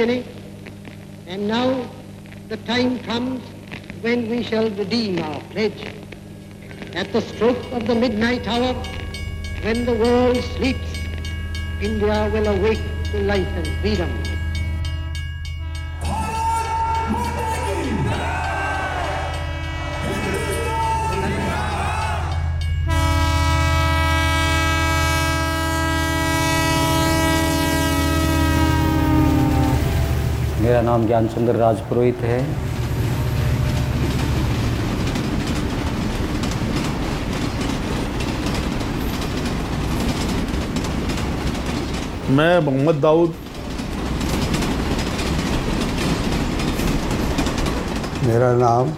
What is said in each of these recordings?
and now the time comes when we shall redeem our pledge. At the stroke of the midnight hour, when the world sleeps, India will awake to life and freedom. मेरा नाम ज्ञान चंद्र राज पुरोहित है। मैं मोहम्मद दाऊद। मेरा नाम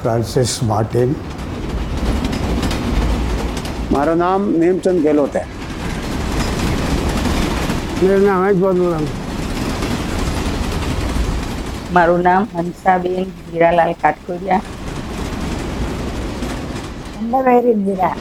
Francis Martin. हमारा नाम नेमचंद गहलोत है। मेरा नाम है जवाहर મારું નામ Hansaben Hiralal Katkodiya Ambabhai Hira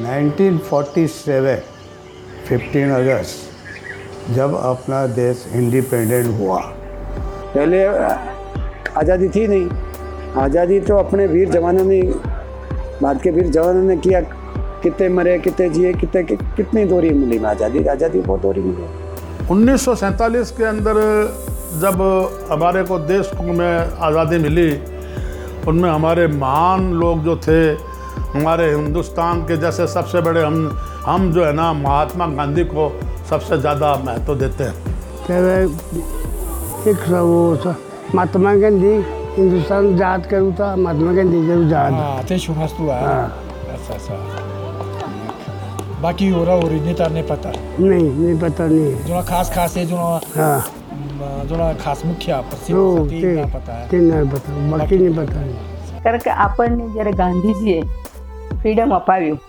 nineteen forty seven fifteen अगस्त जब अपना देश इंडिपेंडेंट हुआ। पहले आज़ादी थी नहीं। आज़ादी तो अपने वीर जवानों ने भारत के वीर जवानों ने किया। कितने मरे, कितने जिए, कितने कितनी दूरी मिली में आज़ादी? आज़ादी बहुत दूरी मिली। 1947 के अंदर, जब हमारे को देश में आज़ादी मिली, उनमें हमारे महान लोग जो थे, हमारे हिंदुस्तान के जैसे सबसे बड़े हम हम जो है ना, महात्मा गांधी को सबसे ज़्यादा महत्व देते हैं ત્યારે એક वो था महात्मा गांधी हिंदुस्तान जात करूँ था महात्मा गांधी जरूर जात Ah, ते शुभास्तु आहे हाँ अच्छा अच्छा बाकी हो रहा ओरिजिनेटर नहीं पता नहीं नहीं पता नहीं है जो खास खास है जो हाँ जो खास मुख्य पश्चिम वो सती ते ना पता है ते नहीं पता बाकी नहीं पता नहीं કારણ કે આપણને જ્યારે ગાંધીજીએ ફ્રીડમ અપાવ્યું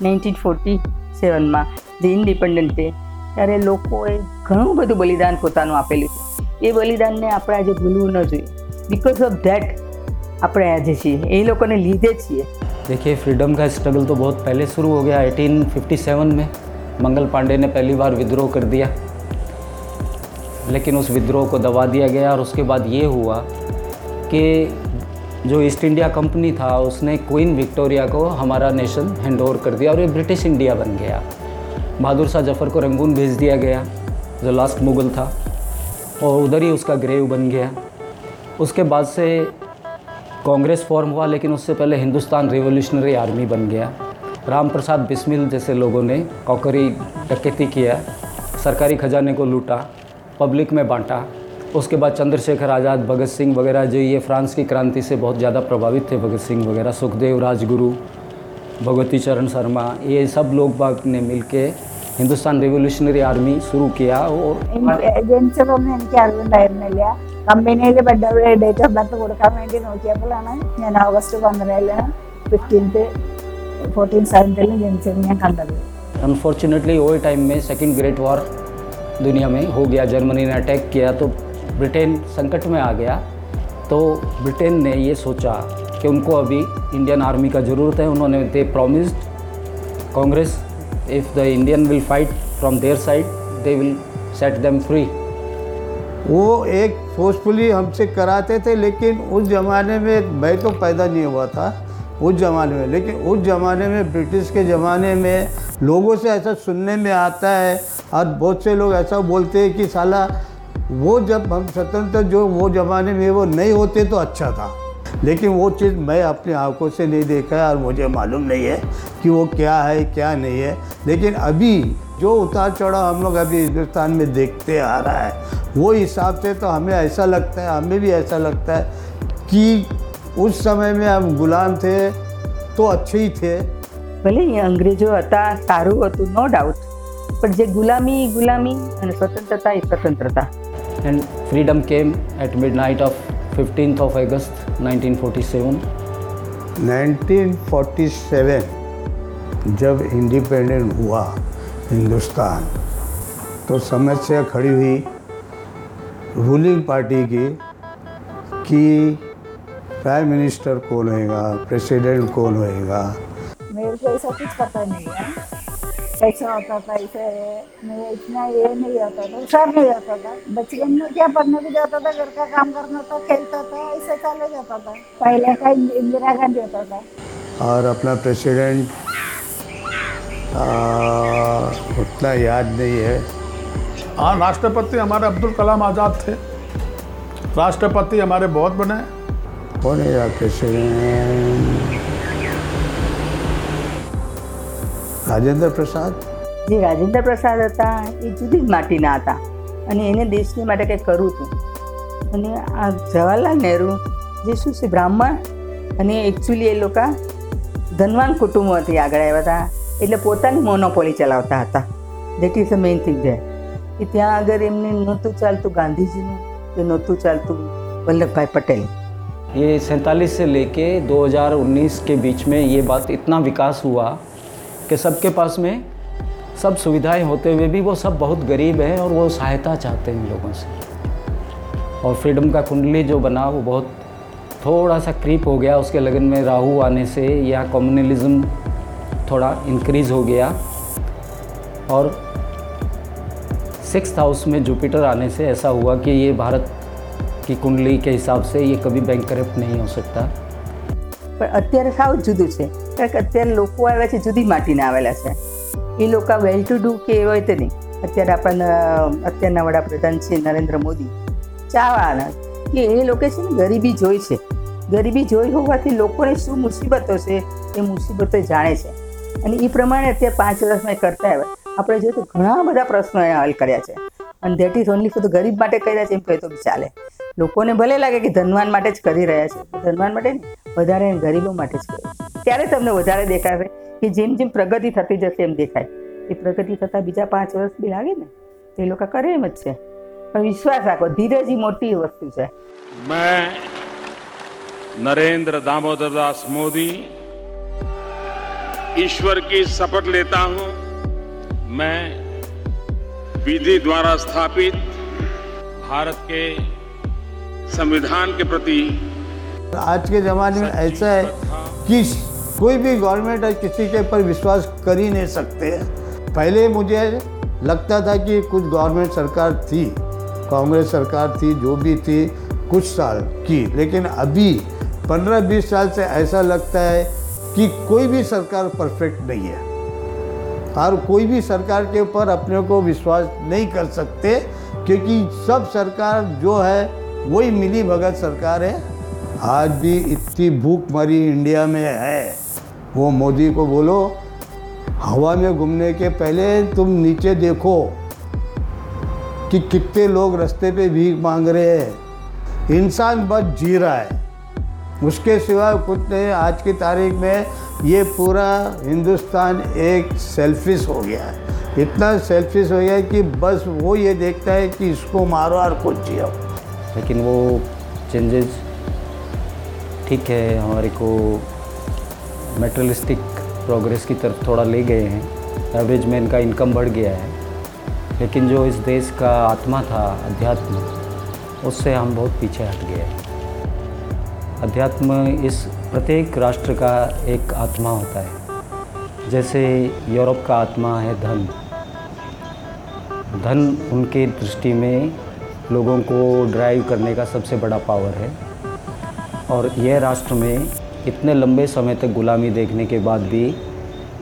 નાઇન્ટીન ફોર્ટી સેવનમાં જે ઇન્ડિપેન્ડન્ટ ડે ત્યારે લોકોએ ઘણું બધું બલિદાન પોતાનું આપેલું છે એ બલિદાનને આપણે આજે ભૂલવું ન જોઈએ બિકોઝ ઓફ ધેટ આપણે આજે છીએ એ લોકોને લીધે છીએ देखिए फ्रीडम का स्ट्रगल तो बहुत पहले शुरू हो गया 1857 में मंगल पांडे ने पहली बार विद्रोह कर दिया लेकिन उस विद्रोह को दबा दिया गया और उसके बाद ये हुआ कि जो ईस्ट इंडिया कंपनी था उसने क्वीन विक्टोरिया को हमारा नेशन हैंड ओवर कर दिया और ये ब्रिटिश इंडिया बन गया बहादुर शाह जफ़र को रंगून भेज दिया गया, जो लास्ट मुगल था, और उधर ही उसका ग्रेव बन गया। उसके बाद से कांग्रेस फॉर्म हुआ, लेकिन उससे पहले हिंदुस्तान रिवोल्यूशनरी आर्मी बन गया। राम प्रसाद बिस्मिल जैसे लोगों ने कॉकरी, डकैती किया, सरकारी खजाने को लूटा, पब्लिक में बांटा। उसके बाद चंद्रशेखर आज़ाद, भगत सिंह वगैरह, जो ये फ्रांस की क्रांति से बहुत ज़्यादा प्रभावित थे, भगत सिंह वगैरह, सुखदेव, राजगुरु भगवती चरण शर्मा ये सब लोग बाग ने मिलके हिंदुस्तान रिवोल्यूशनरी आर्मी शुरू किया और എനിക്ക് ജനിച്ചതൊന്നും എനിക്ക് അറിവുണ്ടായിരുന്നില്ല കമ്പനിയിൽ ബെഡറുടെ ഡേറ്റ് ഓഫ് ബർത്ത് കൊടുക്കാൻ വേണ്ടി നോക്കിയപ്പോഴാണ് ഞാൻ ഓഗസ്റ്റ് പന്ത്രണ്ടിന് ഫിഫ്റ്റീൻത്ത് ഫോർട്ടീൻ സെവൻത്തിലും ജനിച്ചത് ഞാൻ കണ്ടത് अनफॉर्चुनेटली वही टाइम में सेकेंड ग्रेट वॉर दुनिया में हो गया जर्मनी ने अटैक किया तो ब्रिटेन संकट में आ गया तो ब्रिटेन ने ये सोचा कि उनको अभी इंडियन आर्मी का ज़रूरत है। उन्होंने they promised Congress if the Indian will fight from their side they will set them free वो एक फोर्सफुली हमसे कराते थे, लेकिन उस ज़माने में मैं तो पैदा नहीं हुआ था, उस ज़माने में। लेकिन उस ज़माने में, ब्रिटिश के ज़माने में लोगों से ऐसा सुनने में आता है, और बहुत से लोग ऐसा बोलते हैं कि साला, वो जब हम स्वतंत्र जो वो ज़माने में वो नहीं होते तो अच्छा था। लेकिन वो चीज़ मैं अपनी आंखों से नहीं देखा है और मुझे मालूम नहीं है कि वो क्या है क्या नहीं है लेकिन अभी जो उतार चढ़ाव हम लोग अभी हिंदुस्तान में देखते आ रहा है वो हिसाब से तो हमें ऐसा लगता है हमें भी ऐसा लगता है कि उस समय में हम गुलाम थे तो अच्छे ही थे ભલે એ અંગ્રેજો હતા સારું હતું નો ડાઉટ પણ જે ગુલામી એ ગુલામી અને સ્વતંત્રતા એ સ્વતંત્રતા and freedom came at midnight of fifteen of August 1947 1947 जब इंडिपेंडेंट हुआ हिंदुस्तान तो समस्या खड़ी हुई रूलिंग पार्टी की कि प्राइम मिनिस्टर कौन होएगा प्रेसिडेंट कौन होएगा। मेरे को ऐसा कुछ पता नहीं है। कैसा होता था ऐसे मैं इतना ये नहीं होता था हुशार नहीं होता था। बचपन में क्या पढ़ने भी जाता था घर का काम करना था खेलता था ऐसे चले जाता था। पहले का इंदिरा गांधी होता था। और अपना प्रेसिडेंट उतना याद नहीं है। हाँ राष्ट्रपति हमारे अब्दुल कलाम आज़ाद थे। राष्ट्रपति हमारे बहुत बने। कौन है यार प्रेसिडेंट? રાજેન્દ્ર પ્રસાદ જે રાજેન્દ્ર પ્રસાદ હતા એ જુદી જ માટીના હતા અને એને દેશને માટે કંઈક કરવું હતું અને આ જવાહરલાલ નહેરુ જે શું છે બ્રાહ્મણ અને એકચ્યુઅલી એ લોકો ધનવાન કુટુંબમાંથી આગળ આવ્યા હતા એટલે પોતાની મોનોપોલી ચલાવતા હતા that is the main thing there કે ત્યાં આગળ એમને નહોતું ચાલતું ગાંધીજીનું કે નહોતું ચાલતું વલ્લભભાઈ પટેલ ये सैंतालीस से लेके 2019 के बीच में ये बात इतना विकास हुआ कि सबके पास में सब सुविधाएं होते हुए भी वो सब बहुत गरीब हैं और वो सहायता चाहते हैं इन लोगों से और फ्रीडम का कुंडली जो बना वो बहुत थोड़ा सा क्रीप हो गया उसके लगन में राहु आने से या कम्युनलिज्म थोड़ा इंक्रीज हो गया और सिक्स हाउस में जुपिटर आने से ऐसा हुआ कि ये भारत की कुंडली के हिसाब से ये कभी बैंक करप्ट नहीं हो सकता પણ અત્યારે સાવ જુદું છે કારણ કે અત્યારે લોકો આવ્યા છે, જુદી માટીના આવેલા છે. એ લોકો વેલ ટુ ડુ કે એવા તે નહીં. અત્યારે આપણને અત્યારના વડાપ્રધાન છે નરેન્દ્ર મોદી. ચાવાના કે એ લોકો છે ને ગરીબી જોઈ છે. ગરીબી જોઈ હોવાથી લોકોને શું મુસીબતો છે એ મુસીબતો જાણે છે. અને એ પ્રમાણે અત્યારે પાંચ વર્ષમાં કરતા આવ્યા. આપણે જોઈએ તો ઘણા બધા પ્રશ્નો એ હલ કર્યા છે. અને ધેટ ઇઝ ઓનલી ફોર ગરીબ માટે કર્યા છે, એમ કહે તો ચાલે. લોકોને ભલે લાગે કે ધનવાન માટે જ કરી રહ્યા છે પણ ધનવાન માટે નહીં વધારે ગરીબો માટે જ કર્યું છે ત્યારે તમને વધારે દેખાશે કે જેમ જેમ પ્રગતિ થતી જશે એમ દેખાય એ પ્રગતિ થતાં બીજા પાંચ વર્ષ બી લાગે ને તો એ લોકો કરે એમ જ છે પણ વિશ્વાસ રાખો ધીરજ ઈ મોટી વસ્તુ છે मैं नरेंद्र दामोदर दास मोदी ईश्वर की शपथ लेता हूं मैं विधि द्वारा स्थापित भारत के संविधान के प्रति आज के ज़माने में ऐसा है कि कोई भी गवर्नमेंट है किसी के ऊपर विश्वास कर ही नहीं सकते पहले मुझे लगता था कि कुछ गवर्नमेंट सरकार थी, कांग्रेस सरकार थी, जो भी थी, कुछ साल की। लेकिन अभी पंद्रह बीस साल से ऐसा लगता है कि कोई भी सरकार परफेक्ट नहीं है। और कोई भी सरकार के ऊपर अपने को विश्वास नहीं कर सकते, क्योंकि सब सरकार जो है वही मिली भगत सरकार है। आज भी इतनी भूख मरी इंडिया में है। वो मोदी को बोलो, हवा में घूमने के पहले तुम नीचे देखो कि कितने लोग रास्ते पे भीख मांग रहे हैं। इंसान बस जी रहा है। उसके सिवा कुछ नहीं, आज की तारीख में ये पूरा हिंदुस्तान एक सेल्फिश हो गया है। इतना सेल्फिश हो गया है कि बस वो ये देखता है कि इसको मारो और कुछ जियो लेकिन वो चेंजेस ठीक है, हमारे को मेटरलिस्टिक प्रोग्रेस की तरफ़ थोड़ा ले गए हैं। एवरेज मैन का इनकम बढ़ गया है। लेकिन जो इस देश का आत्मा था, अध्यात्म, उससे हम बहुत पीछे हट गए अध्यात्म इस प्रत्येक राष्ट्र का एक आत्मा होता है। जैसे यूरोप का आत्मा है धन। धन उनके दृष्टि में लोगों को ड्राइव करने का सबसे बड़ा पावर है। और यह राष्ट्र में इतने लंबे समय तक गुलामी देखने के बाद भी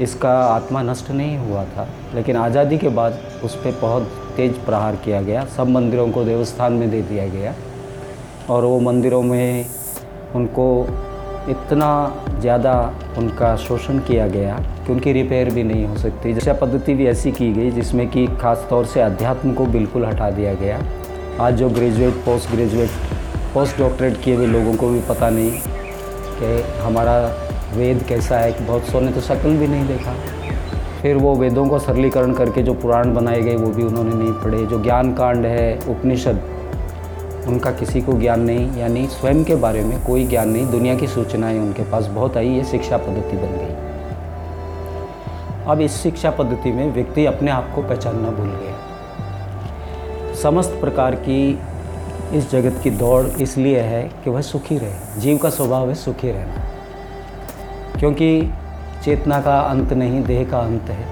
इसका आत्मा नष्ट नहीं हुआ था। लेकिन आज़ादी के बाद उस पर बहुत तेज प्रहार किया गया। सब मंदिरों को देवस्थान में दे दिया गया। और वो मंदिरों में उनको इतना ज़्यादा उनका शोषण किया गया कि उनकी रिपेयर भी नहीं हो सकती। शिक्षा पद्धति भी ऐसी की गई जिसमें कि खास तौर से अध्यात्म को बिल्कुल हटा दिया गया। आज जो graduate post graduate post doctorate किए हुए लोगों को भी पता नहीं कि हमारा वेद कैसा है, कि बहुत सौ ने तो शक्ल भी नहीं देखा। फिर वो वेदों को सरलीकरण करके जो पुराण बनाए गए, वो भी उन्होंने नहीं पढ़े। जो ज्ञान कांड है, उपनिषद, उनका किसी को ज्ञान नहीं, यानी स्वयं के बारे में कोई ज्ञान नहीं, दुनिया की सूचनाएँ उनके पास बहुत आई, ये शिक्षा पद्धति बन गई। अब इस शिक्षा पद्धति में व्यक्ति अपने आप को पहचानना भूल गया। समस्त प्रकार की इस जगत की दौड़ इसलिए है कि वह सुखी रहे। जीव का स्वभाव है सुखी रहना। क्योंकि चेतना का अंत नहीं, देह का अंत है।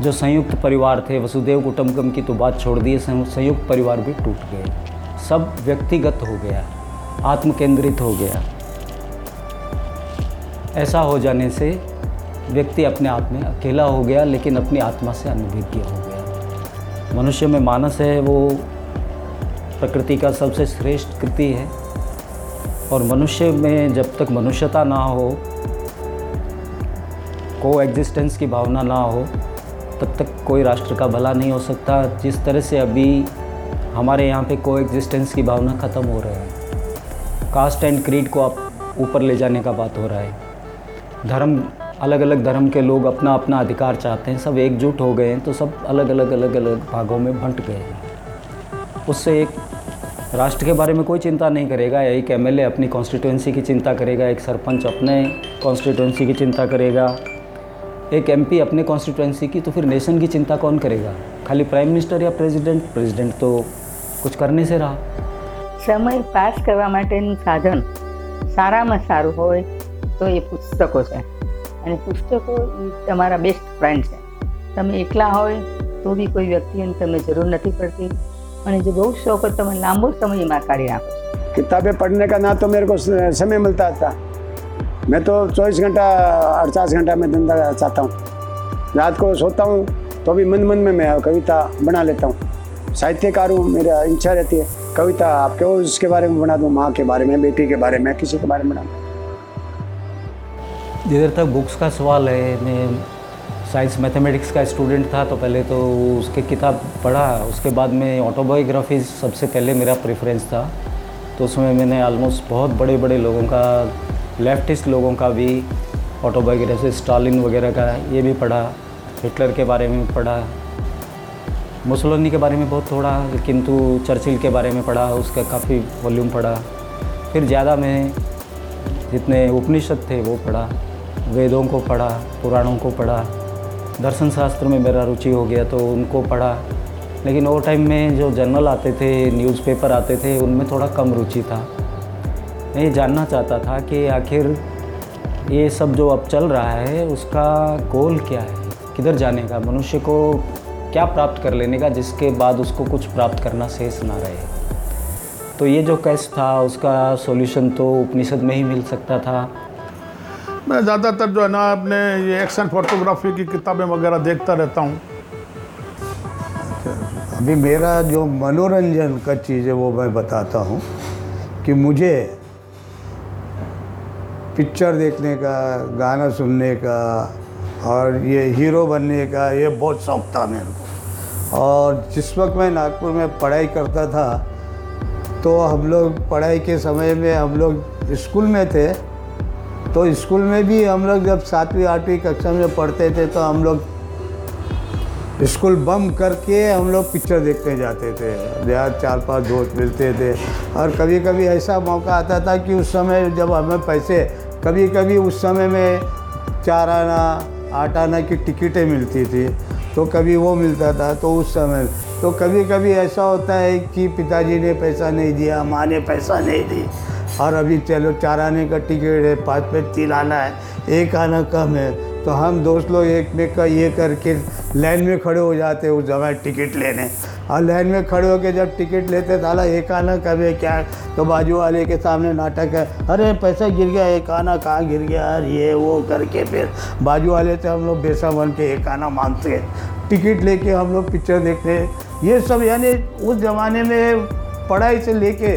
जो संयुक्त परिवार थे, वसुदेव कुटुंबकम की तो बात छोड़ दी संयु- संयुक्त परिवार भी टूट गए। सब व्यक्तिगत हो गया आत्म केंद्रित हो गया। ऐसा हो जाने से व्यक्ति अपने आप में अकेला हो गया, लेकिन अपनी आत्मा से अनभिज्ञ हो गया मनुष्य में मानस है, वो प्रकृति का सबसे श्रेष्ठ कृति है। और मनुष्य में जब तक मनुष्यता ना हो को एग्जिस्टेंस की भावना ना हो, तब तक कोई राष्ट्र का भला नहीं हो सकता। जिस तरह से अभी हमारे यहाँ पे को एग्जिस्टेंस की भावना ख़त्म हो रहा है। कास्ट एंड क्रीड को आप ऊपर ले जाने का बात हो रहा है। धर्म अलग अलग धर्म के लोग अपना अपना अधिकार चाहते हैं सब एकजुट हो गए हैं तो सब अलग अलग अलग अलग भागों में बंट गए हैं उससे एक राष्ट्र के बारे में कोई चिंता नहीं करेगा एक एमएलए अपनी कॉन्स्टिट्यूंसी की चिंता करेगा एक सरपंच अपने कॉन्स्टिट्यूंसी की चिंता करेगा एक एमपी अपने कॉन्स्टिट्यूंसी की तो फिर नेशन की चिंता कौन करेगा खाली प्राइम मिनिस्टर या प्रेसिडेंट प्रेसिडेंट तो कुछ करने से रहा સમય પાસ કરવા માટેનું સાધન સારામાં સારું હોય તો એ પુસ્તકો છે અને પુસ્તકો એ તમારા બેસ્ટ ફ્રેન્ડ છે તમે એકલા હોય તો બી કોઈ વ્યક્તિની તમને જરૂર નથી પડતી અને જો બહુ શોખ હોય તમે લાંબો સમય એમાં કાઢી નાખો છો किताबें पढ़ने का ना तो मेरे को स- समय मिलता था मैं तो चौबीस घंटा अड़तालीस घंटा में धंधा चाहता हूँ रात को सोता हूँ तो भी मन मन में मैं कविता बना लेता हूँ साहित्यकार हूँ मेरा इच्छा रहती है कविता आपके उसके बारे में बना दूँ माँ के बारे में बेटी के बारे में किसी के बारे में बना दूँ जिधर तक बुक्स का सवाल है, मैं साइंस मैथमेटिक्स का स्टूडेंट था तो पहले तो उसके किताब पढ़ा, उसके बाद में ऑटोबायोग्राफी सबसे पहले मेरा प्रेफरेंस था। तो उसमें मैंने ऑलमोस्ट बहुत बड़े बड़े लोगों का लेफ्टिस्ट लोगों का भी ऑटोबायोग्राफी स्टालिन वगैरह का ये भी पढ़ा हिटलर के बारे में पढ़ा मुसोलिनी के बारे में बहुत थोड़ा, किंतु चर्चिल के बारे में पढ़ा, उसका काफ़ी वॉल्यूम पढ़ा। फिर ज़्यादा मैं जितने उपनिषद थे वो पढ़ा। वेदों को पढ़ा, पुराणों को पढ़ा। दर्शन शास्त्र में मेरा रुचि हो गया तो उनको पढ़ा। लेकिन वो टाइम में जो जर्नल आते थे न्यूज़पेपर आते थे, उनमें थोड़ा कम रुचि था। मैं ये जानना चाहता था कि आखिर ये सब जो अब चल रहा है, उसका गोल क्या है? किधर जाने का मनुष्य को क्या प्राप्त कर लेने का जिसके बाद उसको कुछ प्राप्त करना शेष ना रहे? तो ये जो कैस था, उसका सॉल्यूशन तो उपनिषद में ही मिल सकता था। मैं ज़्यादातर जो है ना अपने ये एक्शन फोटोग्राफी की किताबें वगैरह देखता रहता हूँ। अभी मेरा जो मनोरंजन का चीज़ है वो मैं बताता हूँ कि मुझे पिक्चर देखने का, गाना सुनने का और ये हीरो बनने का ये बहुत शौक था मेरे को। और जिस वक्त मैं नागपुर में पढ़ाई करता था तो हम लोग पढ़ाई के समय में हम लोग स्कूल में थे तो स्कूल में भी हम लोग जब सातवीं, आठवीं कक्षा में पढ़ते थे तो हम लोग स्कूल बम करके हम लोग पिक्चर देखने जाते थे। यहाँ चार पाँच दोस्त मिलते थे। और कभी कभी ऐसा मौका आता था कि उस समय जब हमें पैसे कभी कभी उस समय में चार आना, आठ आना की टिकटें मिलती थी तो कभी वो मिलता था तो उस समय। तो कभी कभी ऐसा होता है कि पिताजी ने पैसा नहीं दिया, माँ ने पैसा नहीं दी। और अभी चलो चार आने का टिकट है, पाँच में तीन आना है, एक आना कम है। तो हम दोस्त लोग एक में का ये करके लाइन में खड़े हो जाते हैं उस जगह टिकट लेने। और लाइन में खड़े होकर जब टिकट लेते साला एक आना कम है क्या? तो बाजू वाले के सामने नाटक है, अरे पैसा गिर गया, एक आना कहाँ गिर गया? यार ये वो करके फिर। बाजू वाले से हम लोग बेसा बन के एक आना मांगते हैं। टिकट लेके हम लोग पिक्चर देखते हैं। ये सब यानी उस ज़माने में पढ़ाई से लेके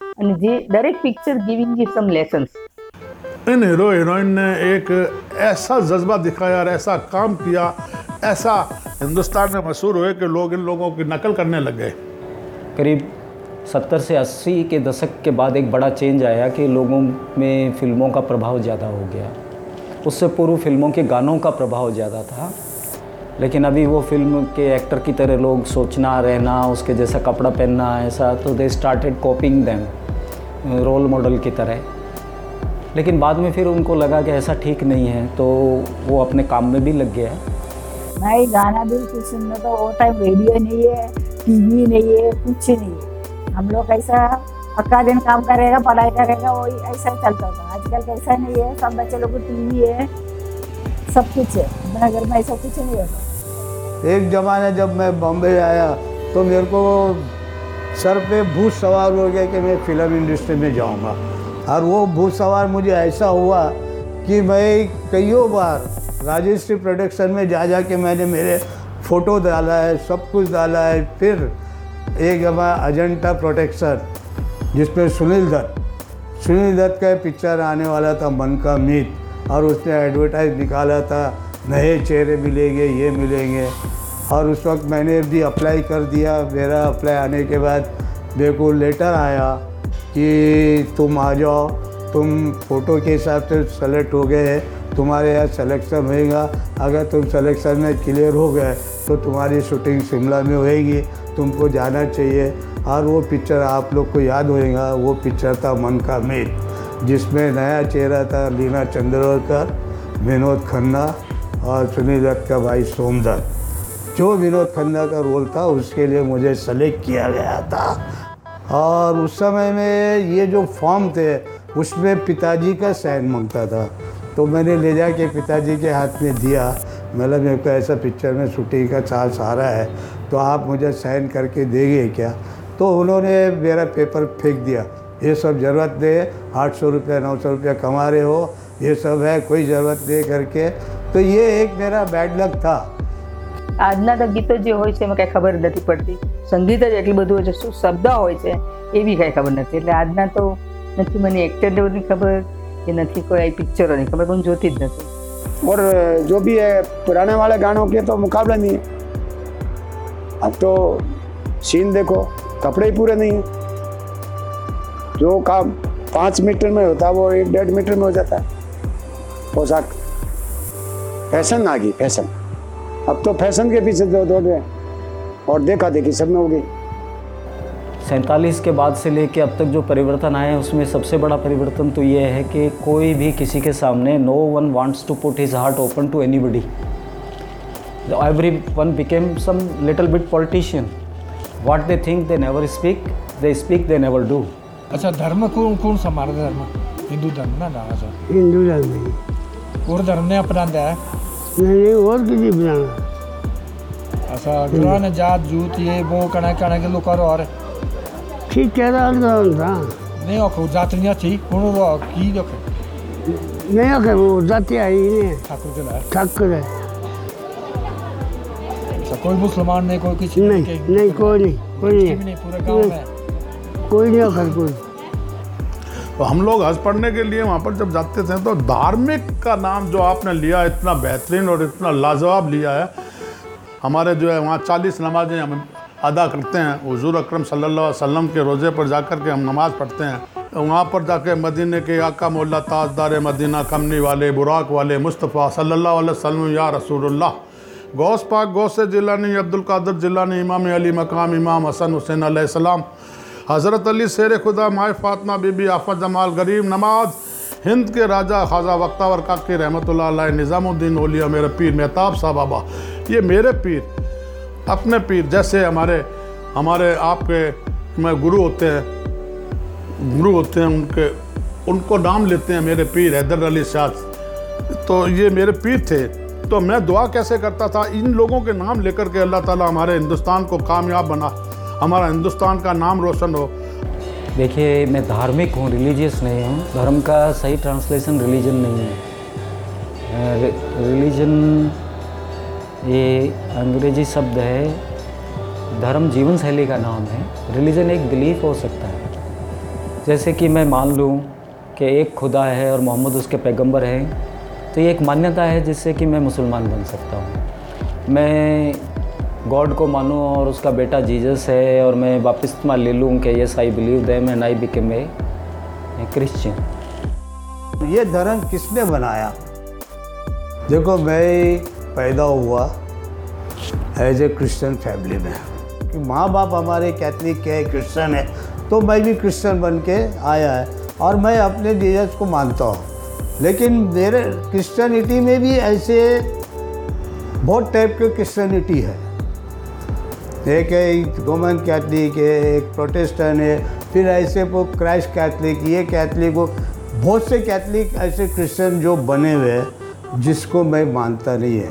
અને જે દરેક picture giving you some lessons in hero heroine ने एक ऐसा जज्बा दिखाया और ऐसा काम किया ऐसा हिंदुस्तान में मशहूर हुए कि लोग इन लोगों की नकल करने लग गए करीब 70 से 80 के दशक के बाद एक बड़ा चेंज आया कि लोगों में फिल्मों का प्रभाव ज़्यादा हो गया उससे पूर्व फिल्मों के गानों का प्रभाव ज़्यादा था लेकिन अभी वो फिल्म के एक्टर की तरह लोग सोचना रहना उसके जैसा कपड़ा पहनना ऐसा तो they started copying them role model की तरह। लेकिन बाद में फिर उनको लगा कि ऐसा ठीक नहीं है तो वो अपने काम में भी लग गया। भाई गाना बिल्कुल सुनने तो वो टाइम रेडियो नहीं है टीवी नहीं है कुछ नहीं। है हम लोग ऐसा पक्का दिन काम करेगा पढ़ाई करेगा वही ऐसा ही चलता था। आजकल कैसा नहीं है सब बच्चे लोग को टीवी है सब कुछ है। अपने घर में ऐसा कुछ नहीं होता। एक ज़माने जब मैं बॉम्बे आया तो मेरे को सर पे भूत सवार हो गया कि मैं फ़िल्म इंडस्ट्री में जाऊँगा। और वो भूत सवार मुझे ऐसा हुआ कि मैं कईयों बार राजश्री प्रोडक्शन में जा जा के मैंने मेरे फ़ोटो डाला है, सब कुछ डाला है। फिर एक हमारा अजंता प्रोटेक्शन जिसमें सुनील दत्त। सुनील दत्त का पिक्चर आने वाला था मन का मीत, और उसने एडवर्टाइज निकाला था, नए चेहरे मिलेंगे, ये मिलेंगे। और उस वक्त मैंने भी अप्लाई कर दिया। मेरा अप्लाई आने के बाद मेरे को लेटर आया कि तुम आ जाओ, तुम फ़ोटो के हिसाब से सेलेक्ट हो गए हैं। तुम्हारे यहाँ सिलेक्शन होएगा। अगर तुम सिलेक्शन में क्लियर हो गए तो तुम्हारी शूटिंग शिमला में होएगी। तुमको जाना चाहिए। और वो पिक्चर आप लोग को याद होएगा। वो पिक्चर था मन का मेल, जिसमें नया चेहरा था लीना चंद्रकर विनोद खन्ना और सुनील दत्त का भाई सोमदत्त। जो विनोद खन्ना का रोल था, उसके लिए मुझे सेलेक्ट किया गया था। और उस समय में ये जो फॉर्म थे, उसमें पिताजी का साइन माँगता था। तो मैंने ले जा के पिताजी के हाथ में दिया। मतलब मेरे को ऐसा पिक्चर में शूटिंग का चांस आ रहा है तो आप मुझे साइन करके देंगे क्या? तो उन्होंने मेरा पेपर फेंक दिया। ये सब ज़रूरत नहीं आठ सौ रुपये, नौ सौ रुपये कमा रहे हो, ये सब है, कोई ज़रूरत नहीं करके। तो ये एक मेरा बैड लक था। આજના તો ગીતો જે હોય છે એમાં કાંઈ ખબર નથી પડતી સંગીત જ એટલું બધું હોય છે શું શબ્દ હોય છે એ બી કાંઈ ખબર નથી એટલે આજના તો નથી મને એક્ટરોની ખબર કે નથી કોઈ પિક્ચરોની ખબર પણ જોતી જ નથી और जो भी है पुराने वाले गानों के तो मुकाबला नहीं है अब तो सीन देखो कपड़े ही पूरे नहीं है जो काम पाँच मीटर में होता है वो एक डेढ़ मीटर में हो जाता है पोशाक फैशन आ गई फैशन अब तो फ़ैशन के पीछे दौड़ दौड़ रहे हैं। और देखा देखी सब में हो गई सैंतालीस के बाद से लेके अब तक जो परिवर्तन आए हैं उसमें सबसे बड़ा परिवर्तन तो ये है कि कोई भी किसी के सामने no one wants to put his heart open to anybody everyone became some little bit politician what they think they never speak they speak they never do अच्छा धर्म कौन कौन सा हमारा धर्म? हिंदू धर्म ना ना हिंदू धर्म और धर्म ने अपनाया है? नहीं नहीं और किसी बनाना अच्छा गुरान जात जूत ये वो कणा कणा के लोग करो और। ठीक कह रहा हूँ था नहीं ओके जातनिया थी कौन रो की नहीं अगर वो जाती आई नहीं। ठाकुर के लाए। ठाकुर है। अच्छा कोई मुसलमान नहीं कोई किसी नहीं नहीं कोई नहीं कोई नहीं। नहीं पूरे गाँव में। कोई नहीं अगर कोई। तो हम लोग हज पढ़ने के लिए वहाँ पर जब जाते थे तो धार्मिक का नाम जो आपने लिया इतना बेहतरीन और इतना लाजवाब लिया है हमारे जो है वहाँ चालीस नमाजें हम अदा करते हैं। हुजूर अक्रम अलैहि वसल्लम के रोज़े पर जाकर के हम नमाज़ पढ़ते हैं। तो वहाँ पर जाके मदीने के आका मोल्ला ताजदार मदीना कमनी वाले, बुराक वाले, मुस्तफ़ा सल्लल्लाहु अलैहि वसल्लम, या रसूलुल्लाह। गौस पाक, गौस जिलानी, अब्दुल कादर जिलानी, इमाम अली मकाम, इमाम हसन हुसैन अलैहिस्सलाम हज़रत अली शेर खुदा, माए फातमा, बीबी आफत जमाल गरीब नमाज़ हिंद के राजा खाजा वक्तावर काकी रहमत निज़ामुद्दीन ओलिया मेरे पीर मेहताब साहब बाबा ये मेरे पीर, अपने पीर, जैसे हमारे हमारे आपके में गुरु होते हैं, गुरु होते हैं उनके, उनको नाम लेते हैं मेरे पीर हैदर अली शाह। तो ये मेरे पीर थे। तो मैं दुआ कैसे करता था? इन लोगों के नाम लेकर के अल्लाह ताला हमारे हिंदुस्तान को कामयाब बना, हमारा हिंदुस्तान का नाम रोशन हो। देखिए, मैं धार्मिक हूँ रिलीजियस नहीं हूँ। धर्म का सही ट्रांसलेशन रिलीजन नहीं है। रिलीजन ये अंग्रेज़ी शब्द है, धर्म जीवन शैली का नाम है। रिलीजन एक बिलीफ हो सकता है। जैसे कि मैं मान लूँ कि एक खुदा है और मोहम्मद उसके पैगंबर हैं तो ये एक मान्यता है जिससे कि मैं मुसलमान बन सकता हूँ। मैं गॉड को मानूँ और उसका बेटा जीजस है और मैं वापस ले लूँ कि yes I believe them and I became a Christian ये धर्म किसने बनाया? देखो, मैं पैदा हुआ एज ए क्रिश्चियन फैमिली में। कि माँ बाप हमारे कैथलिक के क्रिश्चियन है तो मैं भी क्रिश्चियन बन के आया है और मैं अपने जीजस को मानता हूँ। लेकिन मेरे क्रिश्चियनिटी में भी ऐसे बहुत टाइप के क्रिश्चियनिटी है। एक है रोमन कैथलिक है एक प्रोटेस्टेंट है, फिर ऐसे वो क्राइस्ट कैथलिक, ये कैथलिक, वो बहुत से कैथलिक ऐसे क्रिश्चियन जो बने हुए हैं, जिसको मैं मानता नहीं है।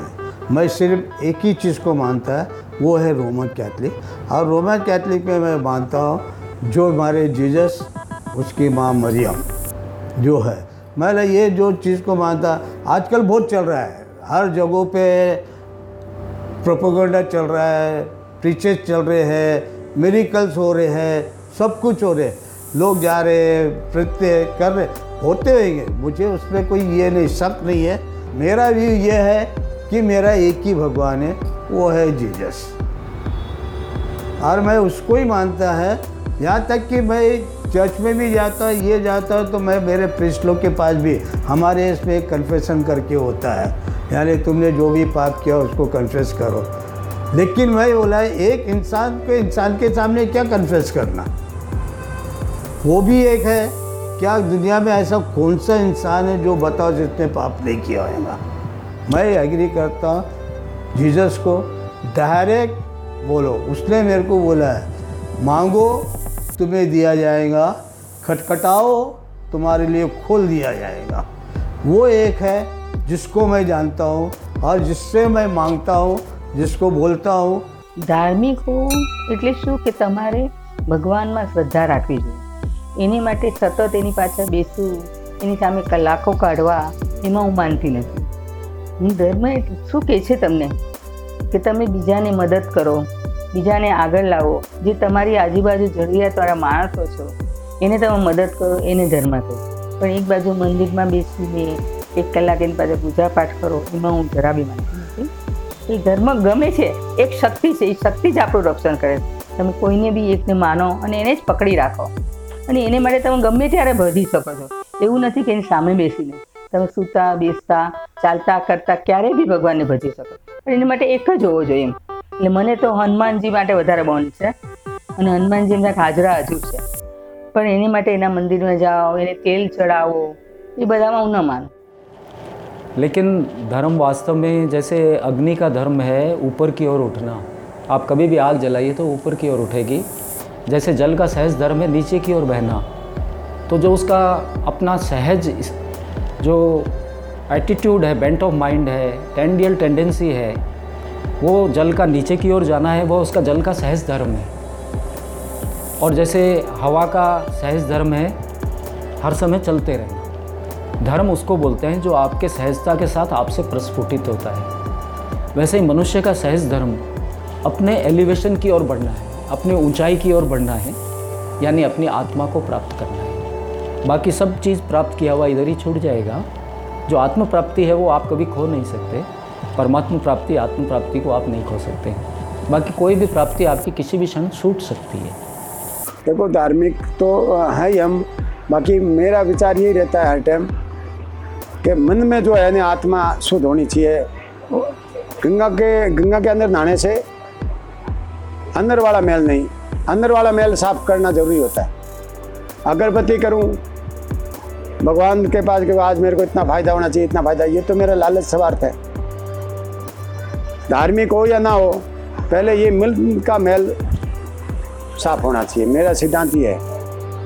मैं सिर्फ़ एक ही चीज़ को मानता है, वो है रोमन कैथलिक। और रोमन कैथलिक में मैं मानता हूँ, जो हमारे जीजस, उसकी माँ मरियम, जो है। मैं ये जो चीज़ को मानता, आजकल बहुत चल रहा है। हर जगहों पे प्रोपोगंडा चल रहा है प्रीचेस चल रहे हैं मेरिकल्स हो रहे हैं, सब कुछ हो रहे हैं। लोग जा रहे हैं नृत्य कर रहे होते होंगे मुझे उसमें कोई ये नहीं शक नहीं है। मेरा व्यू ये है कि मेरा एक ही भगवान है, वो है जीजस और मैं उसको ही मानता है। यहाँ तक कि मैं चर्च में भी जाता हूँ ये जाता हूँ तो मैं मेरे प्रिस्ट के पास भी, हमारे इसमें कन्फेशन करके होता है। यानी तुमने जो भी पाप किया, उसको कन्फेस करो। लेकिन मैं बोला, एक इंसान को, इंसान के सामने क्या कन्फेस करना? वो भी एक है, क्या दुनिया में ऐसा कौन सा इंसान है जो बताओ जिसने पाप नहीं किया होगा? मैं एग्री करता हूँ जीसस को डायरेक्ट बोलो। उसने मेरे को बोला है, मांगो, तुम्हें दिया जाएगा, खटखटाओ, तुम्हारे लिए खोल दिया जाएगा। वो एक है जिसको मैं जानता हूँ और जिससे मैं माँगता हूँ जिसको બોલતા હું ધાર્મિક હોવું એટલે શું કે તમારે ભગવાનમાં શ્રદ્ધા રાખવી જોઈએ એની માટે સતત એની પાછળ બેસવું એની સામે કલાકો કાઢવા એમાં હું માનતી નથી હું ધર્મ શું કહે છે તમને કે તમે બીજાને મદદ કરો બીજાને આગળ લાવો જે તમારી આજુબાજુ જરૂરિયાતવાળા માણસો છો એને તમે મદદ કરો એને ધર્મ કહો પણ એક બાજુ મંદિરમાં બેસીને એક કલાક એની પાસે પૂજા પાઠ કરો એમાં હું જરા બી માનતી નથી એ ધર્મ ગમે છે, એક શક્તિ છે એ શક્તિ જ આપણું રક્ષણ કરે છે. તમે કોઈને બી એકને માનો અને એને જ પકડી રાખો. અને એને માટે તમે ગમે ત્યારે વધી શકો છો. એવું નથી કે એની સામે બેસીને. તમે સૂતા, બેસતા, ચાલતા, કરતા ક્યારેય બી ભગવાનને ભજી શકો. પણ એને માટે એક જ હોવો જોઈએ એમ. એટલે મને તો હનુમાનજી માટે વધારે બોન્ડ છે. અને હનુમાનજી એમના હાજરા હજુ છે. પણ એની માટે એના મંદિરમાં જાઓ, એને તેલ ચડાવો, એ બધામાં હું ન માનું. लेकिन धर्म वास्तव में जैसे अग्नि का धर्म है, ऊपर की ओर उठना। आप कभी भी आग जलाइए तो ऊपर की ओर उठेगी। जैसे जल का सहज धर्म है, नीचे की ओर बहना। तो जो उसका अपना सहज जो एटीट्यूड है बेंट ऑफ़ माइंड है टेंडियल टेंडेंसी है, वो जल का नीचे की ओर जाना है, वो उसका जल का सहज धर्म है। और जैसे हवा का सहज धर्म है, हर समय चलते रहना। धर्म उसको बोलते हैं जो आपके सहजता के साथ आपसे प्रस्फुटित होता है। वैसे ही मनुष्य का सहज धर्म अपने एलिवेशन की ओर बढ़ना है, अपनी ऊंचाई की ओर बढ़ना है, यानी अपनी आत्मा को प्राप्त करना है। बाकी सब चीज़ प्राप्त किया हुआ इधर ही छूट जाएगा। जो आत्म प्राप्ति है वो आप कभी खो नहीं सकते। परमात्मा प्राप्ति, आत्म प्राप्ति को आप नहीं खो सकते। बाकी कोई भी प्राप्ति आपकी किसी भी क्षण छूट सकती है। देखो, धार्मिक तो है हम। बाकी मेरा विचार यही रहता है हर टाइम कि मन में जो है ना आत्मा शुद्ध होनी चाहिए गंगा के गंगा के अंदर नहाने से अंदर वाला मैल नहीं अंदर वाला मैल साफ करना जरूरी होता है अगरबत्ती करूं भगवान के पास कि आज मेरे को इतना फायदा होना चाहिए इतना फायदा ये तो मेरा लालच स्वार्थ है धार्मिक हो या ना हो पहले ये मिल का मैल સાફ હોના चाहिए मेरा सिद्धांत ये है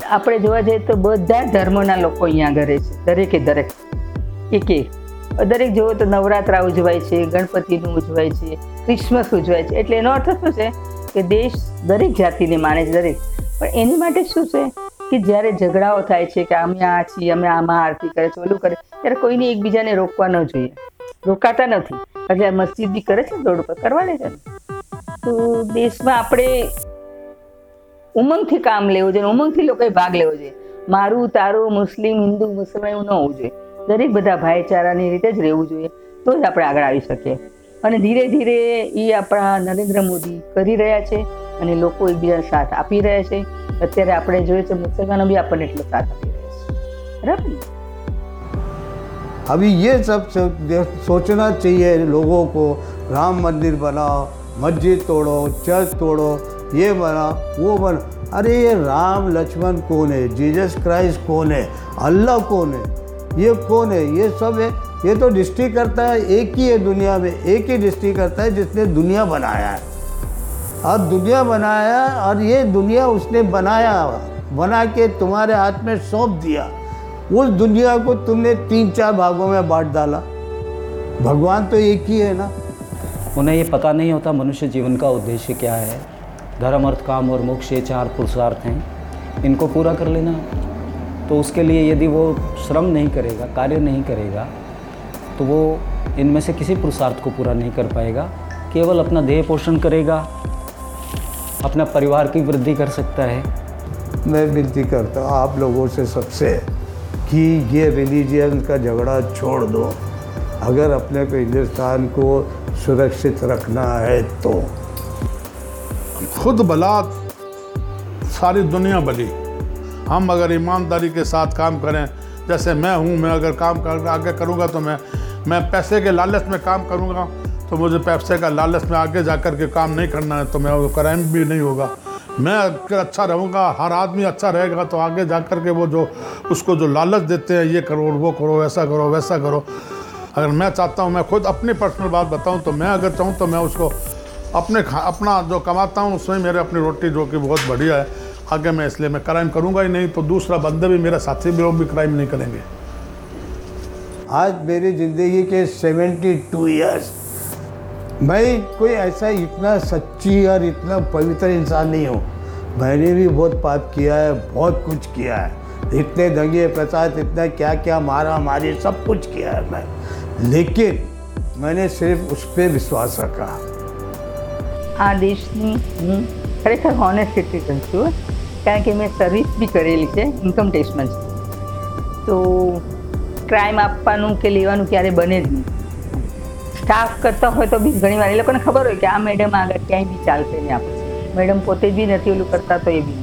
આપણે જોવા જઈએ તો બધા ધર્મોના લોકો અહીંયા ઘરે છે દરેકે દરેક એક કે? દરેક જુઓ તો નવરાત્રા ઉજવાય છે, ગણપતિનું ઉજવાય છે, ક્રિસમસ ઉજવાય છે. એટલે એનો અર્થ શું છે કે દેશ દરેક જાતિને માને છે, દરેક. પણ એની માટે શું છે કે જ્યારે ઝઘડાઓ થાય છે કે અમે આ છીએ, અમે આમાં આરતી કરે છે, ઓલું કરે, ત્યારે કોઈને એકબીજાને રોકવા ન જોઈએ. રોકાતા નથી. એટલે મસ્જિદ બી કરે છે દોડ પર કરવા દે છે તો દેશમાં આપણે ઉમંગથી કામ લેવું જોઈએ ઉમંગથી લોકોએ ભાગ લેવો જોઈએ. મારું, તારું, મુસ્લિમ, હિન્દુ, મુસલમાન એવું ન હોવું જોઈએ. દરેક બધા ભાઈચારાની રીતે જ રહેવું જોઈએ તો જ આપણે આગળ આવી શકીએ અને ધીરે ધીરે એ આપણા નરેન્દ્ર મોદી કરી રહ્યા છે અને લોકો એકબીજાને સાથ આપી રહ્યા છે અત્યારે આપણે જોઈએ છે મુસલમાનો બી આપણને એટલો સાથ આપી રહ્યા છે બરાબર ને अभी ये सब सो- सोचना चाहिए लोगों को राम मंदिर बनाओ मस्जिद तोड़ो चर्च तोड़ो ये बनाओ वो बना अरे ये राम लक्ष्मण कौन है जीसस क्राइस्ट कौन है अल्लाह कौन है ये कौन है, ये सब है। ये तो डिस्ट्री करता है, एक ही है दुनिया में, एक ही डिस्ट्री करता है जिसने दुनिया बनाया है। और दुनिया बनाया, और ये दुनिया उसने बनाया, बना के तुम्हारे हाथ में सौंप दिया। उस दुनिया को तुमने तीन चार भागों में बांट डाला। भगवान तो एक ही है ना। उन्हें ये पता नहीं होता मनुष्य जीवन का उद्देश्य क्या है। धर्म, अर्थ, काम और मोक्ष, ये चार पुरुषार्थ हैं। इनको पूरा कर लेना। तो उसके लिए यदि वो श्रम नहीं करेगा कार्य नहीं करेगा तो वो इनमें से किसी पुरुषार्थ को पूरा नहीं कर पाएगा। केवल अपना देह पोषण करेगा अपना परिवार की वृद्धि कर सकता है। मैं विनती करता हूँ आप लोगों से सबसे कि ये रिलीजियन का झगड़ा छोड़ दो। अगर अपने को हिंदुस्तान को सुरक्षित रखना है तो। खुद भला सारी दुनिया भली हम अगर ईमानदारी के साथ काम करें, जैसे मैं हूँ, मैं अगर काम कर, आगे करूँगा तो मैं मैं पैसे के लालच में काम करूँगा तो मुझे पैसे का लालच में आगे जा कर के काम नहीं करना है तो मैं वो क्राइम भी नहीं होगा। मैं अगर अच्छा रहूँगा, हर आदमी अच्छा रहेगा तो आगे जा कर के वो जो, उसको जो लालच देते हैं, ये करो, वो करो ऐसा करो, वैसा करो। अगर मैं चाहता हूँ, मैं खुद अपनी पर्सनल बात बताऊँ तो मैं अगर चाहूँ तो मैं उसको अपने खा, अपना जो कमाता हूँ, उसमें मेरे अपनी रोटी, जो कि बहुत बढ़िया है आगे मैं इसलिए मैं क्राइम करूँगा ही नहीं तो दूसरा बंदा भी मेरा साथी भी लोग भी क्राइम नहीं करेंगे। आज मेरी ज़िंदगी के 72 इयर्स मैं कोई ऐसा इतना सच्ची और इतना पवित्र इंसान नहीं हूँ। मैंने भी बहुत पाप किया है बहुत कुछ किया है। इतने दंगे प्रसाद इतना क्या क्या मारा मारी सब कुछ किया है मैं। लेकिन मैंने सिर्फ़ उस पर विश्वास रखा। आदेश नहीं ખરેખર હોનેસ્ટલી કહું છું કારણ કે મેં સર્વિસ બી કરેલી છે ઇન્કમ ટેક્સમાં તો ક્રાઇમ આપવાનું કે લેવાનું ક્યારે બને જ નહીં. સ્ટાફ કરતા હોય તો બી ઘણી વાર, એ લોકોને ખબર હોય કે આ મેડમ આગળ ક્યાંય બી ચાલશે નહીં આપણે. મેડમ પોતે બી નથી ઓલું કરતા તો એ બી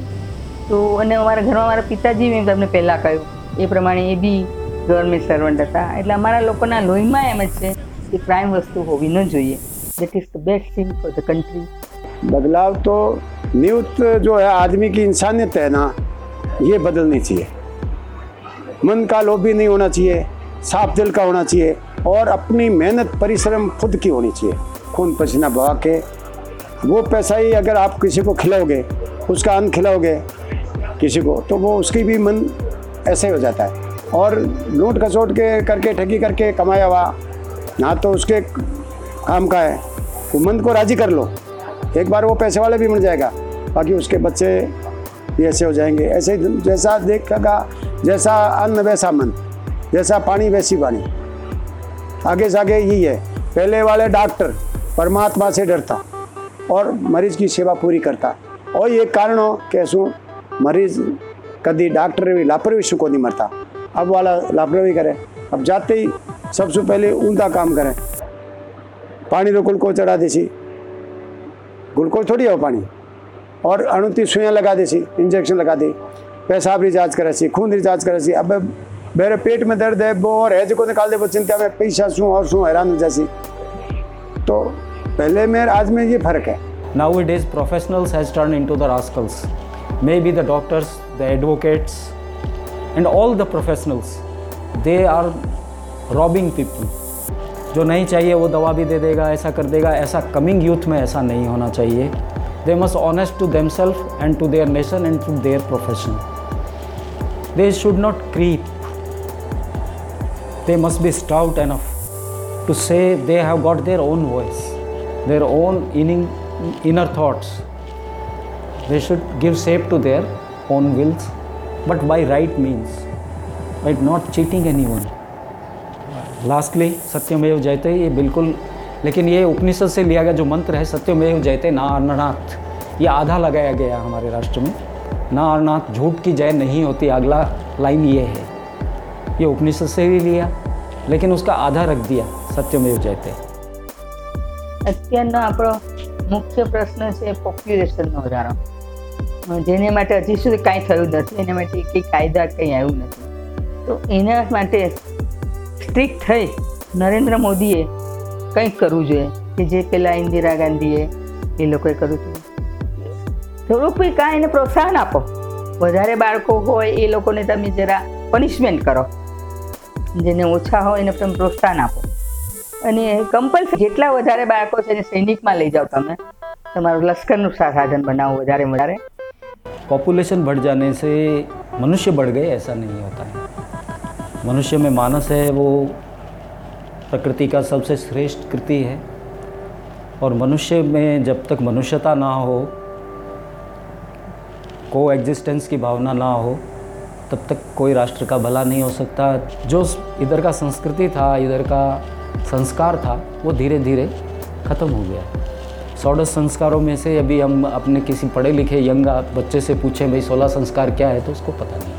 તો અને અમારા ઘરમાં મારા પિતાજી મેં તમને પહેલાં કહ્યું, એ પ્રમાણે એ બી ગવર્મેન્ટ સર્વન્ટ હતા. એટલે અમારા લોકોના લોહીમાં એમ જ છે કે ક્રાઇમ વસ્તુ હોવી ન જોઈએ. That is the best thing for the country બદલાવ તો नियुक्त जो है आदमी की इंसानियत है ना, ये बदलनी चाहिए। मन का लोभी नहीं होना चाहिए, साफ़ दिल का होना चाहिए और अपनी मेहनत, परिश्रम खुद की होनी चाहिए। खून पसीना बहा के, वो पैसा ही अगर आप किसी को खिलाओगे, उसका अन्न खिलाओगे किसी को तो वो उसकी भी मन ऐसे ही हो जाता है। और लूट खसोट के करके, ठगी करके कमाया हुआ, ना तो उसके काम का है। तो मन को राज़ी कर लो। एक बार वो पैसे वाले भी मर जाएगा। बाकी उसके बच्चे भी ऐसे हो जाएँगे। ऐसे जैसा देखेगा, जैसा अन्न वैसा मन, जैसा पानी वैसी वाणी। आगे से आगे यही है। पहले वाले डॉक्टर परमात्मा से डरता और मरीज़ की सेवा पूरी करता। और ये कारण हो कैसू मरीज़ कभी डॉक्टर भी लापरवाही सुखो नहीं मरता। अब वाला लापरवाही करे। अब जाते ही सबसे पहले उनका काम करें। पानी तो कुल को चढ़ा देसी। ग्लूकोज थोड़ी हो पानी। और अणुती सुइयाँ लगा देसी इंजेक्शन लगा दी। पेशाब रिचार्ज करे सी, खून रिचार्ज करे सी। अब मेरे पेट में दर्द है, वो और है जो निकाल दे, वो चिंता में पैसा सू और सू हैरान हो जैसी तो पहले में आज में ये फ़र्क है। Now it is professionals has turn into the rascals maybe the doctors the advocates and all the professionals they are robbing people जो नहीं चाहिए वो दवा भी दे देगा, ऐसा कर देगा। ऐसा कमिंग यूथ में ऐसा नहीं होना चाहिए। They must honest to themself and to their nation and to their profession they should not creep they must be stout enough to say they have got their own voice their own inning inner thoughts they should give safe to their own wills but by right means by not cheating anyone lastly सत्यमेव जयते ये बिल्कुल लेकिन ये उपनिषद से लिया गया जो मंत्र है सत्यमेव जयते ना अननाथ ये आधा लगाया गया हमारे राष्ट्र में ना और ना झूठ की जय नहीं होती अगला लाइन ये है ये उपनिषद से भी लिया लेकिन उसका आधा रख दिया सत्यमेव जयते અત્યારનો આપણો મુખ્ય પ્રશ્ન છે પોપ્યુલેશનનો વધારો જેને માટે હજી સુધી કાંઈ થયું નથી એના માટે કંઈ કાયદા કંઈ આવ્યું નથી તો એના માટે સ્ટ્રિક્ટ થઈ નરેન્દ્ર મોદીએ કંઈક કરવું જોઈએ કે જે પેલા ઇન્દિરા ગાંધીએ એ લોકોએ કર્યું હતું થોડુંક બી કાંઈ એને પ્રોત્સાહન આપો વધારે બાળકો હોય એ લોકોને તમે જરા પનિશમેન્ટ કરો જેને ઓછા હોય એને તમે પ્રોત્સાહન આપો અને કમ્પલસરી જેટલા વધારે બાળકો છે એને સૈનિકમાં લઈ જાઓ તમે તમારું લશ્કરનું સા- સાધન બનાવો વધારે વધારે पॉपुलेशन बढ़ जाने से मनुष्य बढ़ गए ऐसा नहीं होता है मनुष्य में मानस है, वो प्रकृति का सबसे श्रेष्ठ कृति है। और मनुष्य में जब तक मनुष्यता ना हो को एग्जिस्टेंस की भावना ना हो, तब तक कोई राष्ट्र का भला नहीं हो सकता। जो इधर का संस्कृति था, इधर का संस्कार था, वो धीरे धीरे ख़त्म हो गया। सोलह संस्कारों में से अभी हम अपने किसी पढ़े लिखे यंग बच्चे से पूछें, भाई, सोलह संस्कार क्या है? तो उसको पता नहीं।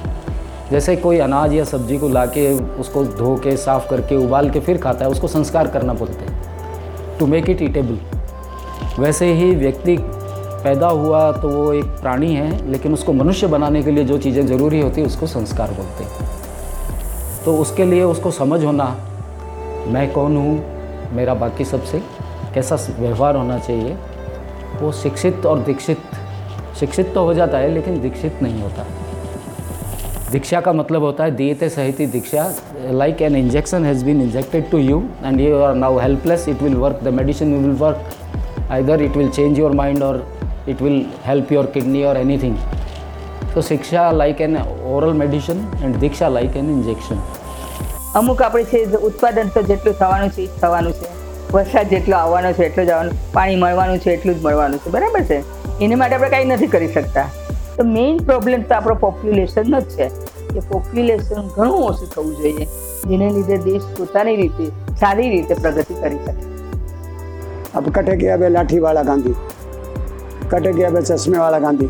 जैसे कोई अनाज या सब्ज़ी को लाके उसको धो के, साफ़ करके, उबाल के फिर खाता है, उसको संस्कार करना बोलते हैं। टू मेक इट ईटेबल वैसे ही व्यक्ति पैदा हुआ तो वो एक प्राणी है, लेकिन उसको मनुष्य बनाने के लिए जो चीज़ें ज़रूरी होती है, उसको संस्कार बोलते हैं। तो उसके लिए उसको समझ होना, मैं कौन हूँ, मेरा बाकी सबसे कैसा व्यवहार होना चाहिए, वो शिक्षित और दीक्षित, शिक्षित तो हो जाता है, लेकिन दीक्षित नहीं होता। दीक्षा का मतलब होता है दीयते सहिति दीक्षा like an injection has been injected to you and you are now helpless it will work the medicine will work either it will change your mind or it will help your kidney or anything so shiksha like an oral medicine and diksha like an injection અમુક આપણે છે જે ઉત્પાદન તો જેટલું થવાનું છે એ જ થવાનું છે વરસાદ જેટલો આવવાનો છે એટલું જ આવવાનું પાણી મળવાનું છે એટલું જ મળવાનું છે બરાબર છે એને માટે આપણે કાંઈ નથી કરી શકતા તો મેઇન પ્રોબ્લેમ તો આપણો પોપ્યુલેશનનો જ છે કે પોપ્યુલેશન ઘણું ઓછું થવું જોઈએ જેને લીધે દેશ પોતાની રીતે સારી રીતે પ્રગતિ કરી શકે अब कटे गया बे लाठी वाला गांधी कटे गया बे चश्मे वाला गांधी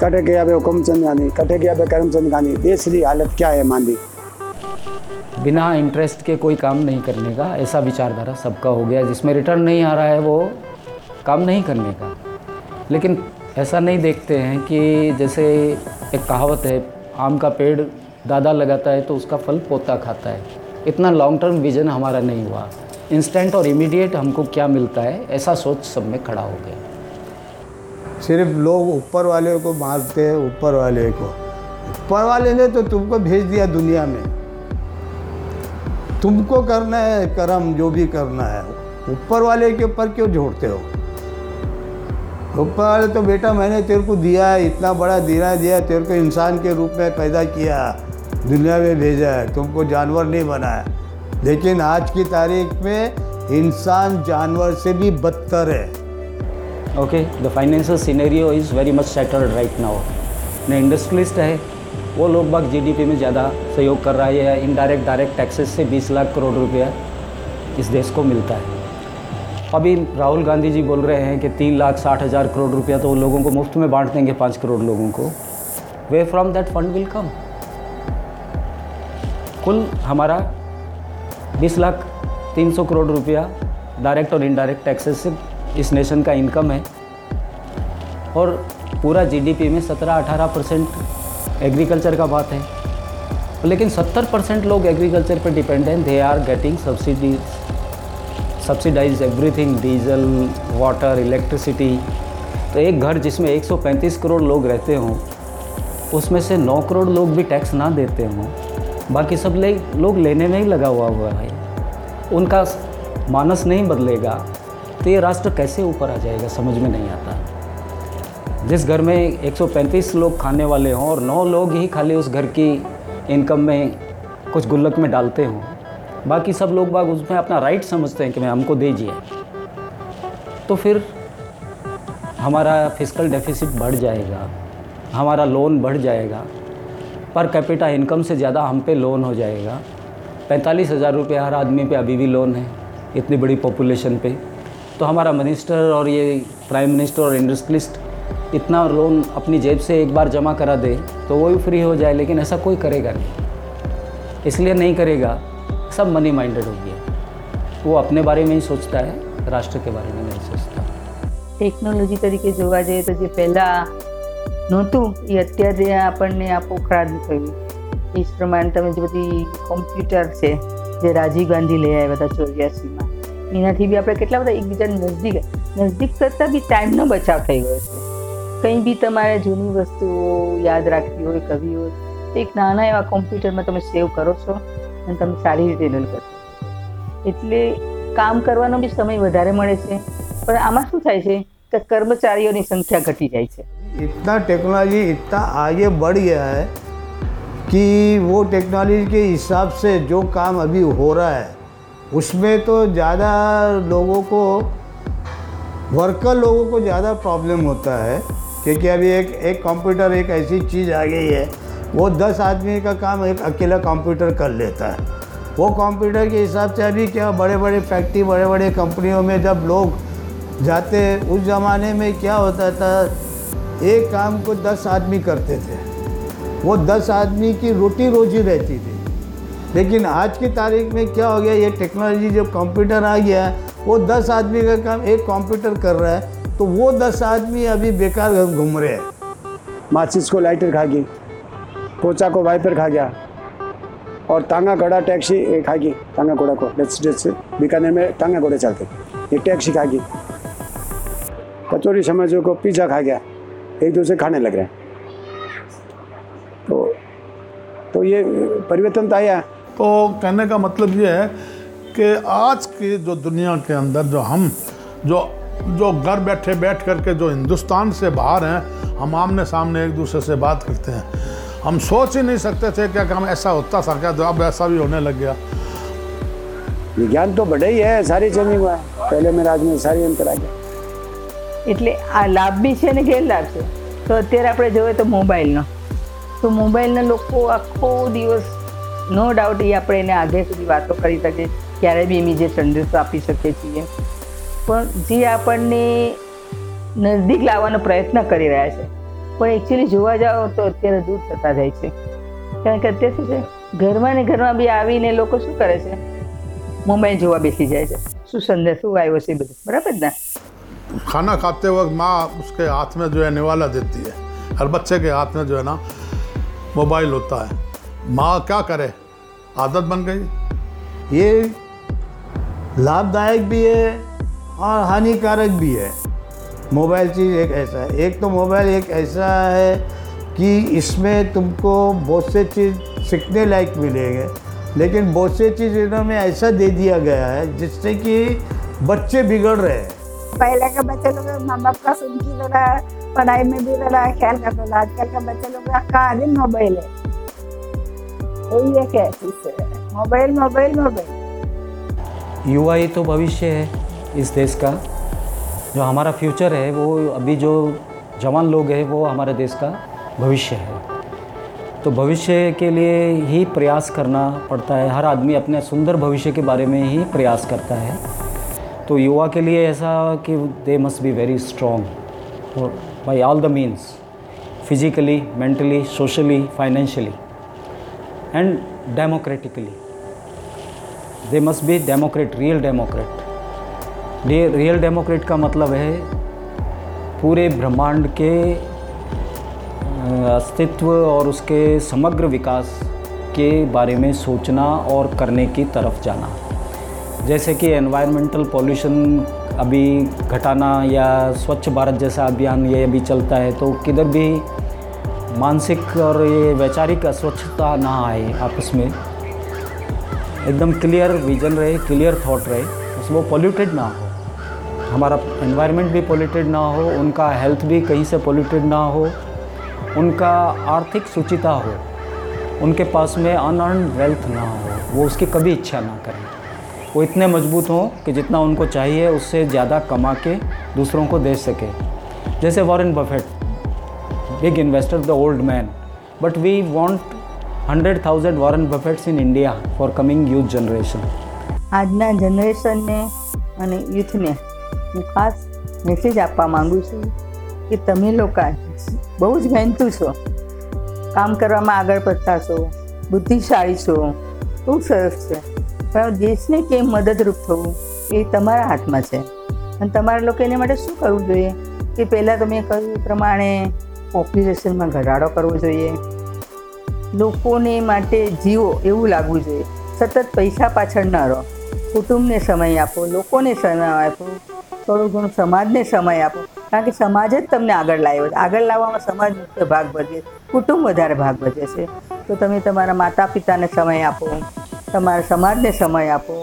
कटे गया बे हुकुमचंद गांधी कटे गया बे करमचंद गांधी देश की हालत क्या है मांदी बिना इंटरेस्ट के कोई काम नहीं करने का ऐसा विचारधारा सबका हो गया जिसमें रिटर्न नहीं आ रहा है वो काम नहीं करने का लेकिन ऐसा नहीं देखते हैं कि जैसे एक कहावत है, आम का पेड़ दादा लगाता है तो उसका फल पोता खाता है। इतना लॉन्ग टर्म विजन हमारा नहीं हुआ। इंस्टेंट और इमीडिएट हमको क्या मिलता है, ऐसा सोच सब में खड़ा हो गया। सिर्फ़ लोग ऊपर वाले को मारते हैं, ऊपर वाले को। ऊपर वाले ने तो तुमको भेज दिया दुनिया में। तुमको करना है, कर्म, जो भी करना है। ऊपर वाले के ऊपर क्यों जोड़ते हो? वाले तो बेटा मैंने तेरे को दिया है, इतना बड़ा दिना दिया, तेरे को इंसान के रूप में पैदा किया, दुनिया में भेजा है, तुमको जानवर नहीं बनाया लेकिन आज की तारीख में इंसान जानवर से भी बदतर है। Okay the financial scenario is very much settled right now ने इंडस्ट्रियलिस्ट है, वो लोग बाग जीडीपी में ज़्यादा सहयोग कर रहा है इनडायरेक्ट डायरेक्ट टैक्सेस से 20 लाख करोड़ रुपया इस देश को मिलता है। अभी राहुल गांधी जी बोल रहे हैं कि तीन लाख साठ हज़ार करोड़ रुपया तो लोगों को मुफ़्त में बांट देंगे, पाँच करोड़ लोगों को। वे from that fund will come कुल हमारा 20 लाख 300 करोड़ रुपया डायरेक्ट और इनडायरेक्ट टैक्सेस से इस नेशन का इनकम है। और पूरा जीडीपी में 17-18 परसेंट एग्रीकल्चर का बात है। लेकिन 70 परसेंट लोग एग्रीकल्चर पर डिपेंड हैं they are getting subsidies subsidize everything diesel water electricity तो एक घर जिसमें 135 करोड़ लोग रहते हों, उसमें से 9 करोड़ लोग भी टैक्स ना देते हों। बाकी सब ले, लोग लेने में ही लगा हुआ हुआ है उनका मानस नहीं बदलेगा। तो ये राष्ट्र कैसे ऊपर आ जाएगा, समझ में नहीं आता। जिस घर में 135 लोग खाने वाले हों और 9 लोग ही खाली उस घर की इनकम में कुछ गुल्लक में डालते हों बाकी सब लोग बाग उसमें अपना राइट समझते हैं कि मैं हमको दे दीजिए तो फिर हमारा फ़िज़िकल डेफिसिट बढ़ जाएगा, हमारा लोन बढ़ जाएगा, पर कैपिटा इनकम से ज़्यादा हम पे लोन हो जाएगा। पैंतालीस हज़ार रुपये हर आदमी पे अभी भी लोन है, इतनी बड़ी पॉपुलेशन पे। तो हमारा मिनिस्टर और ये प्राइम मिनिस्टर और इंडस्ट्रियलिस्ट इतना लोन अपनी जेब से एक बार जमा करा दे तो वो भी फ्री हो जाए, लेकिन ऐसा कोई करेगा नहीं। इसलिए नहीं करेगा सब मनी माइंडेड हो गया वो अपने बारे में ही सोचता है राष्ट्र के बारे में नहीं सोचता ટેકનોલોજી તરીકે જોવા જઈએ તો જે પહેલાં નહોતું એ અત્યારે આપણને આ પોખરાણ થયું એ જ પ્રમાણે તમે જે બધી કોમ્પ્યુટર છે જે રાજીવ ગાંધી લઈ આવ્યા હતા ચોર્યાસીમાં એનાથી બી આપણે કેટલા બધા એકબીજાને નજદીક નજદીક કરતાં બી ટાઈમનો બચાવ થઈ ગયો છે કંઈ બી તમારે જૂની વસ્તુઓ યાદ રાખવી હોય કરવી હોય તો એક નાના એવા કોમ્પ્યુટરમાં તમે સેવ કરો છો અને તમે સારી રીતે હેન્ડલ કરો છો એટલે કામ કરવાનો બી સમય વધારે મળે છે પણ આમાં શું થાય છે કે કર્મચારીઓની સંખ્યા ઘટી જાય છે इतना टेक्नोलॉजी इतना आगे बढ़ गया है कि वो टेक्नोलॉजी के हिसाब से जो काम अभी हो रहा है उसमें तो ज़्यादा लोगों को वर्कर लोगों को ज़्यादा प्रॉब्लम होता है क्योंकि अभी एक एक कंप्यूटर एक ऐसी चीज़ आ गई है वो दस आदमी का काम एक अकेला कंप्यूटर कर लेता है। वो कंप्यूटर के हिसाब से अभी क्या बड़े बड़े फैक्ट्री बड़े बड़े कंपनियों में जब लोग जाते उस ज़माने में क्या होता था, एक काम को दस आदमी करते थे। वो दस आदमी की रोटी रोजी रहती थी। लेकिन आज की तारीख में क्या हो गया, ये टेक्नोलॉजी जब कंप्यूटर आ गया है वो दस आदमी का काम एक कंप्यूटर कर रहा है तो वो दस आदमी अभी बेकार घूम रहे हैं। माचिस को लाइटर खा गई। पोचा को वाइपर खा गया और तांगा घोड़ा टैक्सी खा गई तांगा घोड़ा को। बीकानेर में तांगा घोड़े चलते। ये टैक्सी खा गई कचौरी समझो को पिज़्ज़ा खा गया। एक दूसरे खाने लग रहे हैं। तो तो ये परिवर्तन तो आया। तो कहने का मतलब ये है कि आज की जो दुनिया के अंदर जो हम, जो जो घर बैठे बैठ करके जो हिंदुस्तान से बाहर हैं, हम आमने सामने एक दूसरे से बात करते हैं। हम सोच ही नहीं सकते थे क्या काम ऐसा होता था क्या तो अब ऐसा भी होने लग गया विज्ञान तो बढ़े ही है सारी चेंजिंग हुआ है पहले में राज में सारी अंतर आ गया એટલે આ લાભ બી છે ને ગેરલાભ છે તો અત્યારે આપણે જોઈએ તો મોબાઈલનો તો મોબાઈલના લોકો આખો દિવસ નો ડાઉટ એ આપણે એને આગે સુધી વાતો કરી શકીએ ક્યારે બી ઇમિડિયેટ સંદેશો આપી શકીએ છીએ પણ જે આપણને નજદીક લાવવાનો પ્રયત્ન કરી રહ્યા છે પણ એકચ્યુઅલી જોવા જાઓ તો અત્યારે દૂર થતા જાય છે કારણ કે અત્યારે શું છે ઘરમાં ને ઘરમાં બી આવીને લોકો શું કરે છે મોબાઈલ જોવા બેસી જાય છે શું સંદેશ શું આવ્યો છે એ બધું બરાબર ને खाना खाते वक्त माँ उसके हाथ में जो है निवाला देती है हर बच्चे के हाथ में जो है ना मोबाइल होता है माँ क्या करे आदत बन गई ये लाभदायक भी है और हानिकारक भी है मोबाइल चीज़ एक ऐसा है। एक तो मोबाइल एक ऐसा है कि इसमें तुमको बहुत से चीज़ सीखने लायक मिलेंगे लेकिन बहुत से चीज़ इन्होंने ऐसा दे दिया गया है जिससे कि बच्चे बिगड़ रहे हैं। पहले के बच्चे लोग माँ बाप का सुन की थोड़ा पढ़ाई में भी थोड़ा ख्याल करता था आजकल के बच्चे लोग का दिन मोबाइल है। वही क्या चीज़ है। Mobile mobile mobile. युवा ही तो भविष्य है इस देश का। जो हमारा फ्यूचर है, वो अभी जो जवान लोग हैं, वो हमारे देश का भविष्य है। तो भविष्य के लिए ही प्रयास करना पड़ता है। हर आदमी अपने सुंदर भविष्य के बारे में ही प्रयास करता है। तो युवा के लिए ऐसा कि they must be very strong by all the means physically mentally socially financially and democratically they must be democrat real democrat real democrat का मतलब है पूरे ब्रह्मांड के अस्तित्व और उसके समग्र विकास के बारे में सोचना और करने की तरफ़ जाना। जैसे कि एनवायरमेंटल पॉल्यूशन अभी घटाना या स्वच्छ भारत जैसा अभियान ये अभी चलता है तो किधर भी मानसिक और ये वैचारिक अस्वच्छता ना आए आपस में। एकदम क्लियर विजन रहे क्लियर थॉट रहे बस वो पॉल्यूटेड ना हो। हमारा एनवायरनमेंट भी पोल्यूटेड ना हो उनका हेल्थ भी कहीं से पोल्यूटेड ना हो उनका आर्थिक सुचिता हो उनके पास में अनअर्न वेल्थ ना हो वो उसकी कभी इच्छा ना करें वो इतने मजबूत हों कि जितना उनको चाहिए उससे ज़्यादा कमा के दूसरों को दे सके जैसे Warren Buffett big investor, the old man. But we want 100,000 Warren Buffetts in India for coming youth generation. આજના જનરેશનને અને યુથને હું ખાસ મેસેજ આપવા માગું છું કે તમે લોકો બહુ જ મહેનતુ છો. કામ કરવામાં આગળ પડતા છો, બુદ્ધિશાળી છો, બહુ સરસ છે. પણ દેશને કેમ મદદરૂપ થવું એ તમારા હાથમાં છે. અને તમારા લોકો એને માટે શું કરવું જોઈએ? કે પહેલાં તમે કહ્યું પ્રમાણે પોપ્યુલેશનમાં ઘટાડો કરવો જોઈએ. લોકોને માટે જીવો એવું લાગવું જોઈએ. સતત પૈસા પાછળ ન રહો. કુટુંબને સમય આપો, લોકોને સમય આપો. થોડું ઘણું સમાજને સમય આપો કારણ કે સમાજ જ તમને આગળ લાવ્યો છે આગળ લાવવામાં સમાજ મુખ્ય ભાગ ભજવે છે કુટુંબ વધારે ભાગ ભજવે છે તો તમે તમારા માતા પિતાને સમય આપો તમારા સમાજને સમય આપો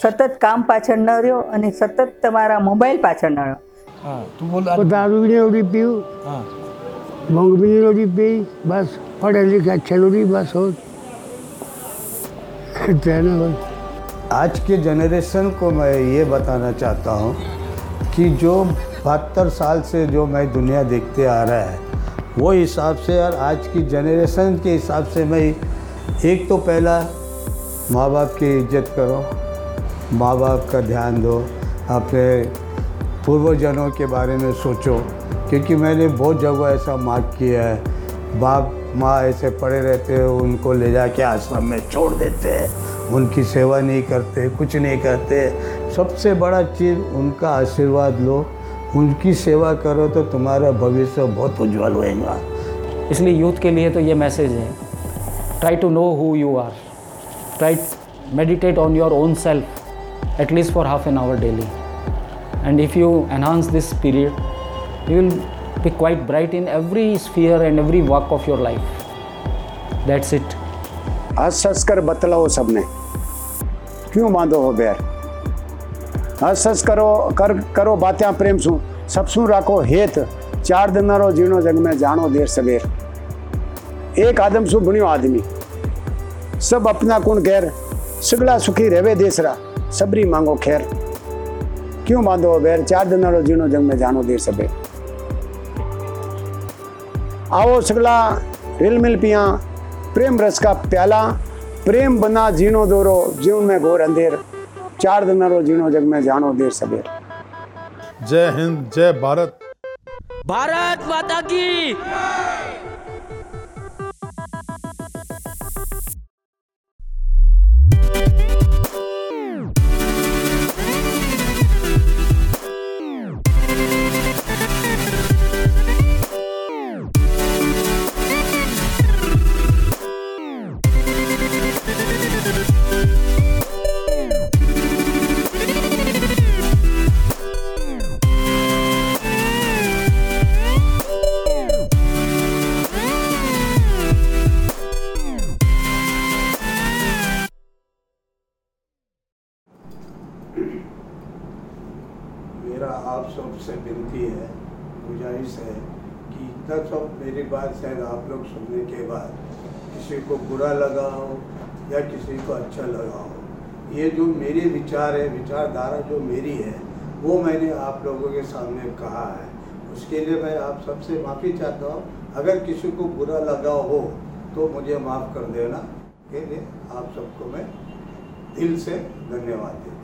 સતત કામ પાછળ ન રહ્યો અને સતત તમારા મોબાઈલ પાછળ ન રહો हाँ तू बोल वो दारू भी नहीं होती पीऊ हाँ भंग भी नहीं होती पी बस पढ़े लिखे अच्छे लोग बस हो रहना बस आज के जनरेशन को मैं ये बताना चाहता हूँ कि जो बहत्तर साल से जो मैं दुनिया देखते आ रहा है, वो हिसाब से और आज की जनरेशन के हिसाब से मैं एक तो पहला माँ बाप की इज़्ज़त करो माँ बाप का ध्यान दो, अपने पूर्वजनों के बारे में सोचो, क्योंकि मैंने बहुत जगह ऐसा मार्क किया है। बाप, माँ ऐसे पड़े रहते हैं, उनको ले जाके आश्रम में छोड़ देते हैं। उनकी सेवा नहीं करते, कुछ नहीं करते सबसे बड़ा चीज़ उनका आशीर्वाद लो। उनकी सेवा करो तो तुम्हारा भविष्य बहुत उज्जवल होएगा। इसलिए यूथ के लिए तो ये मैसेज है। Try to know who you are try meditate on your own self at least for half an hour daily and if you enhance this period you will be quite bright in every sphere and every work of your life that's it हंस हंस कर बतलाओ सबने। क्यों बांधो हो बैर? हंस हंस करो, कर, करो बातें प्रेम सु। सबसू राखो हेत। चार दिनारो जीणो जग में जानो देर सवेर। एक आदम सु बणियो आदमी। सब अपना कुण गैर। सगला सुखी रहवे देसरा। सबरी मांगो खैर। क्यों बांधो हो बैर? चार दिनारो जीणो जग में जानो देर सवेर। आओ सगला रिल मिल पिया। प्रेम रस का प्याला प्रेम बना जीनो दोरो जीवन में घोर अंधेर चार दिन रो जीनो जग में जानो देर सबेर जय हिंद जय भारत। भारत माता की। सुनने के बाद किसी को बुरा लगा हो या किसी को अच्छा लगा हो, ये जो मेरे विचार है, विचारधारा जो मेरी है, वो मैंने आप लोगों के सामने कहा है। उसके लिए मैं आप सबसे माफ़ी चाहता हूँ। अगर किसी को बुरा लगा हो तो मुझे माफ़ कर देना। के लिए आप सबको मैं दिल से धन्यवाद देता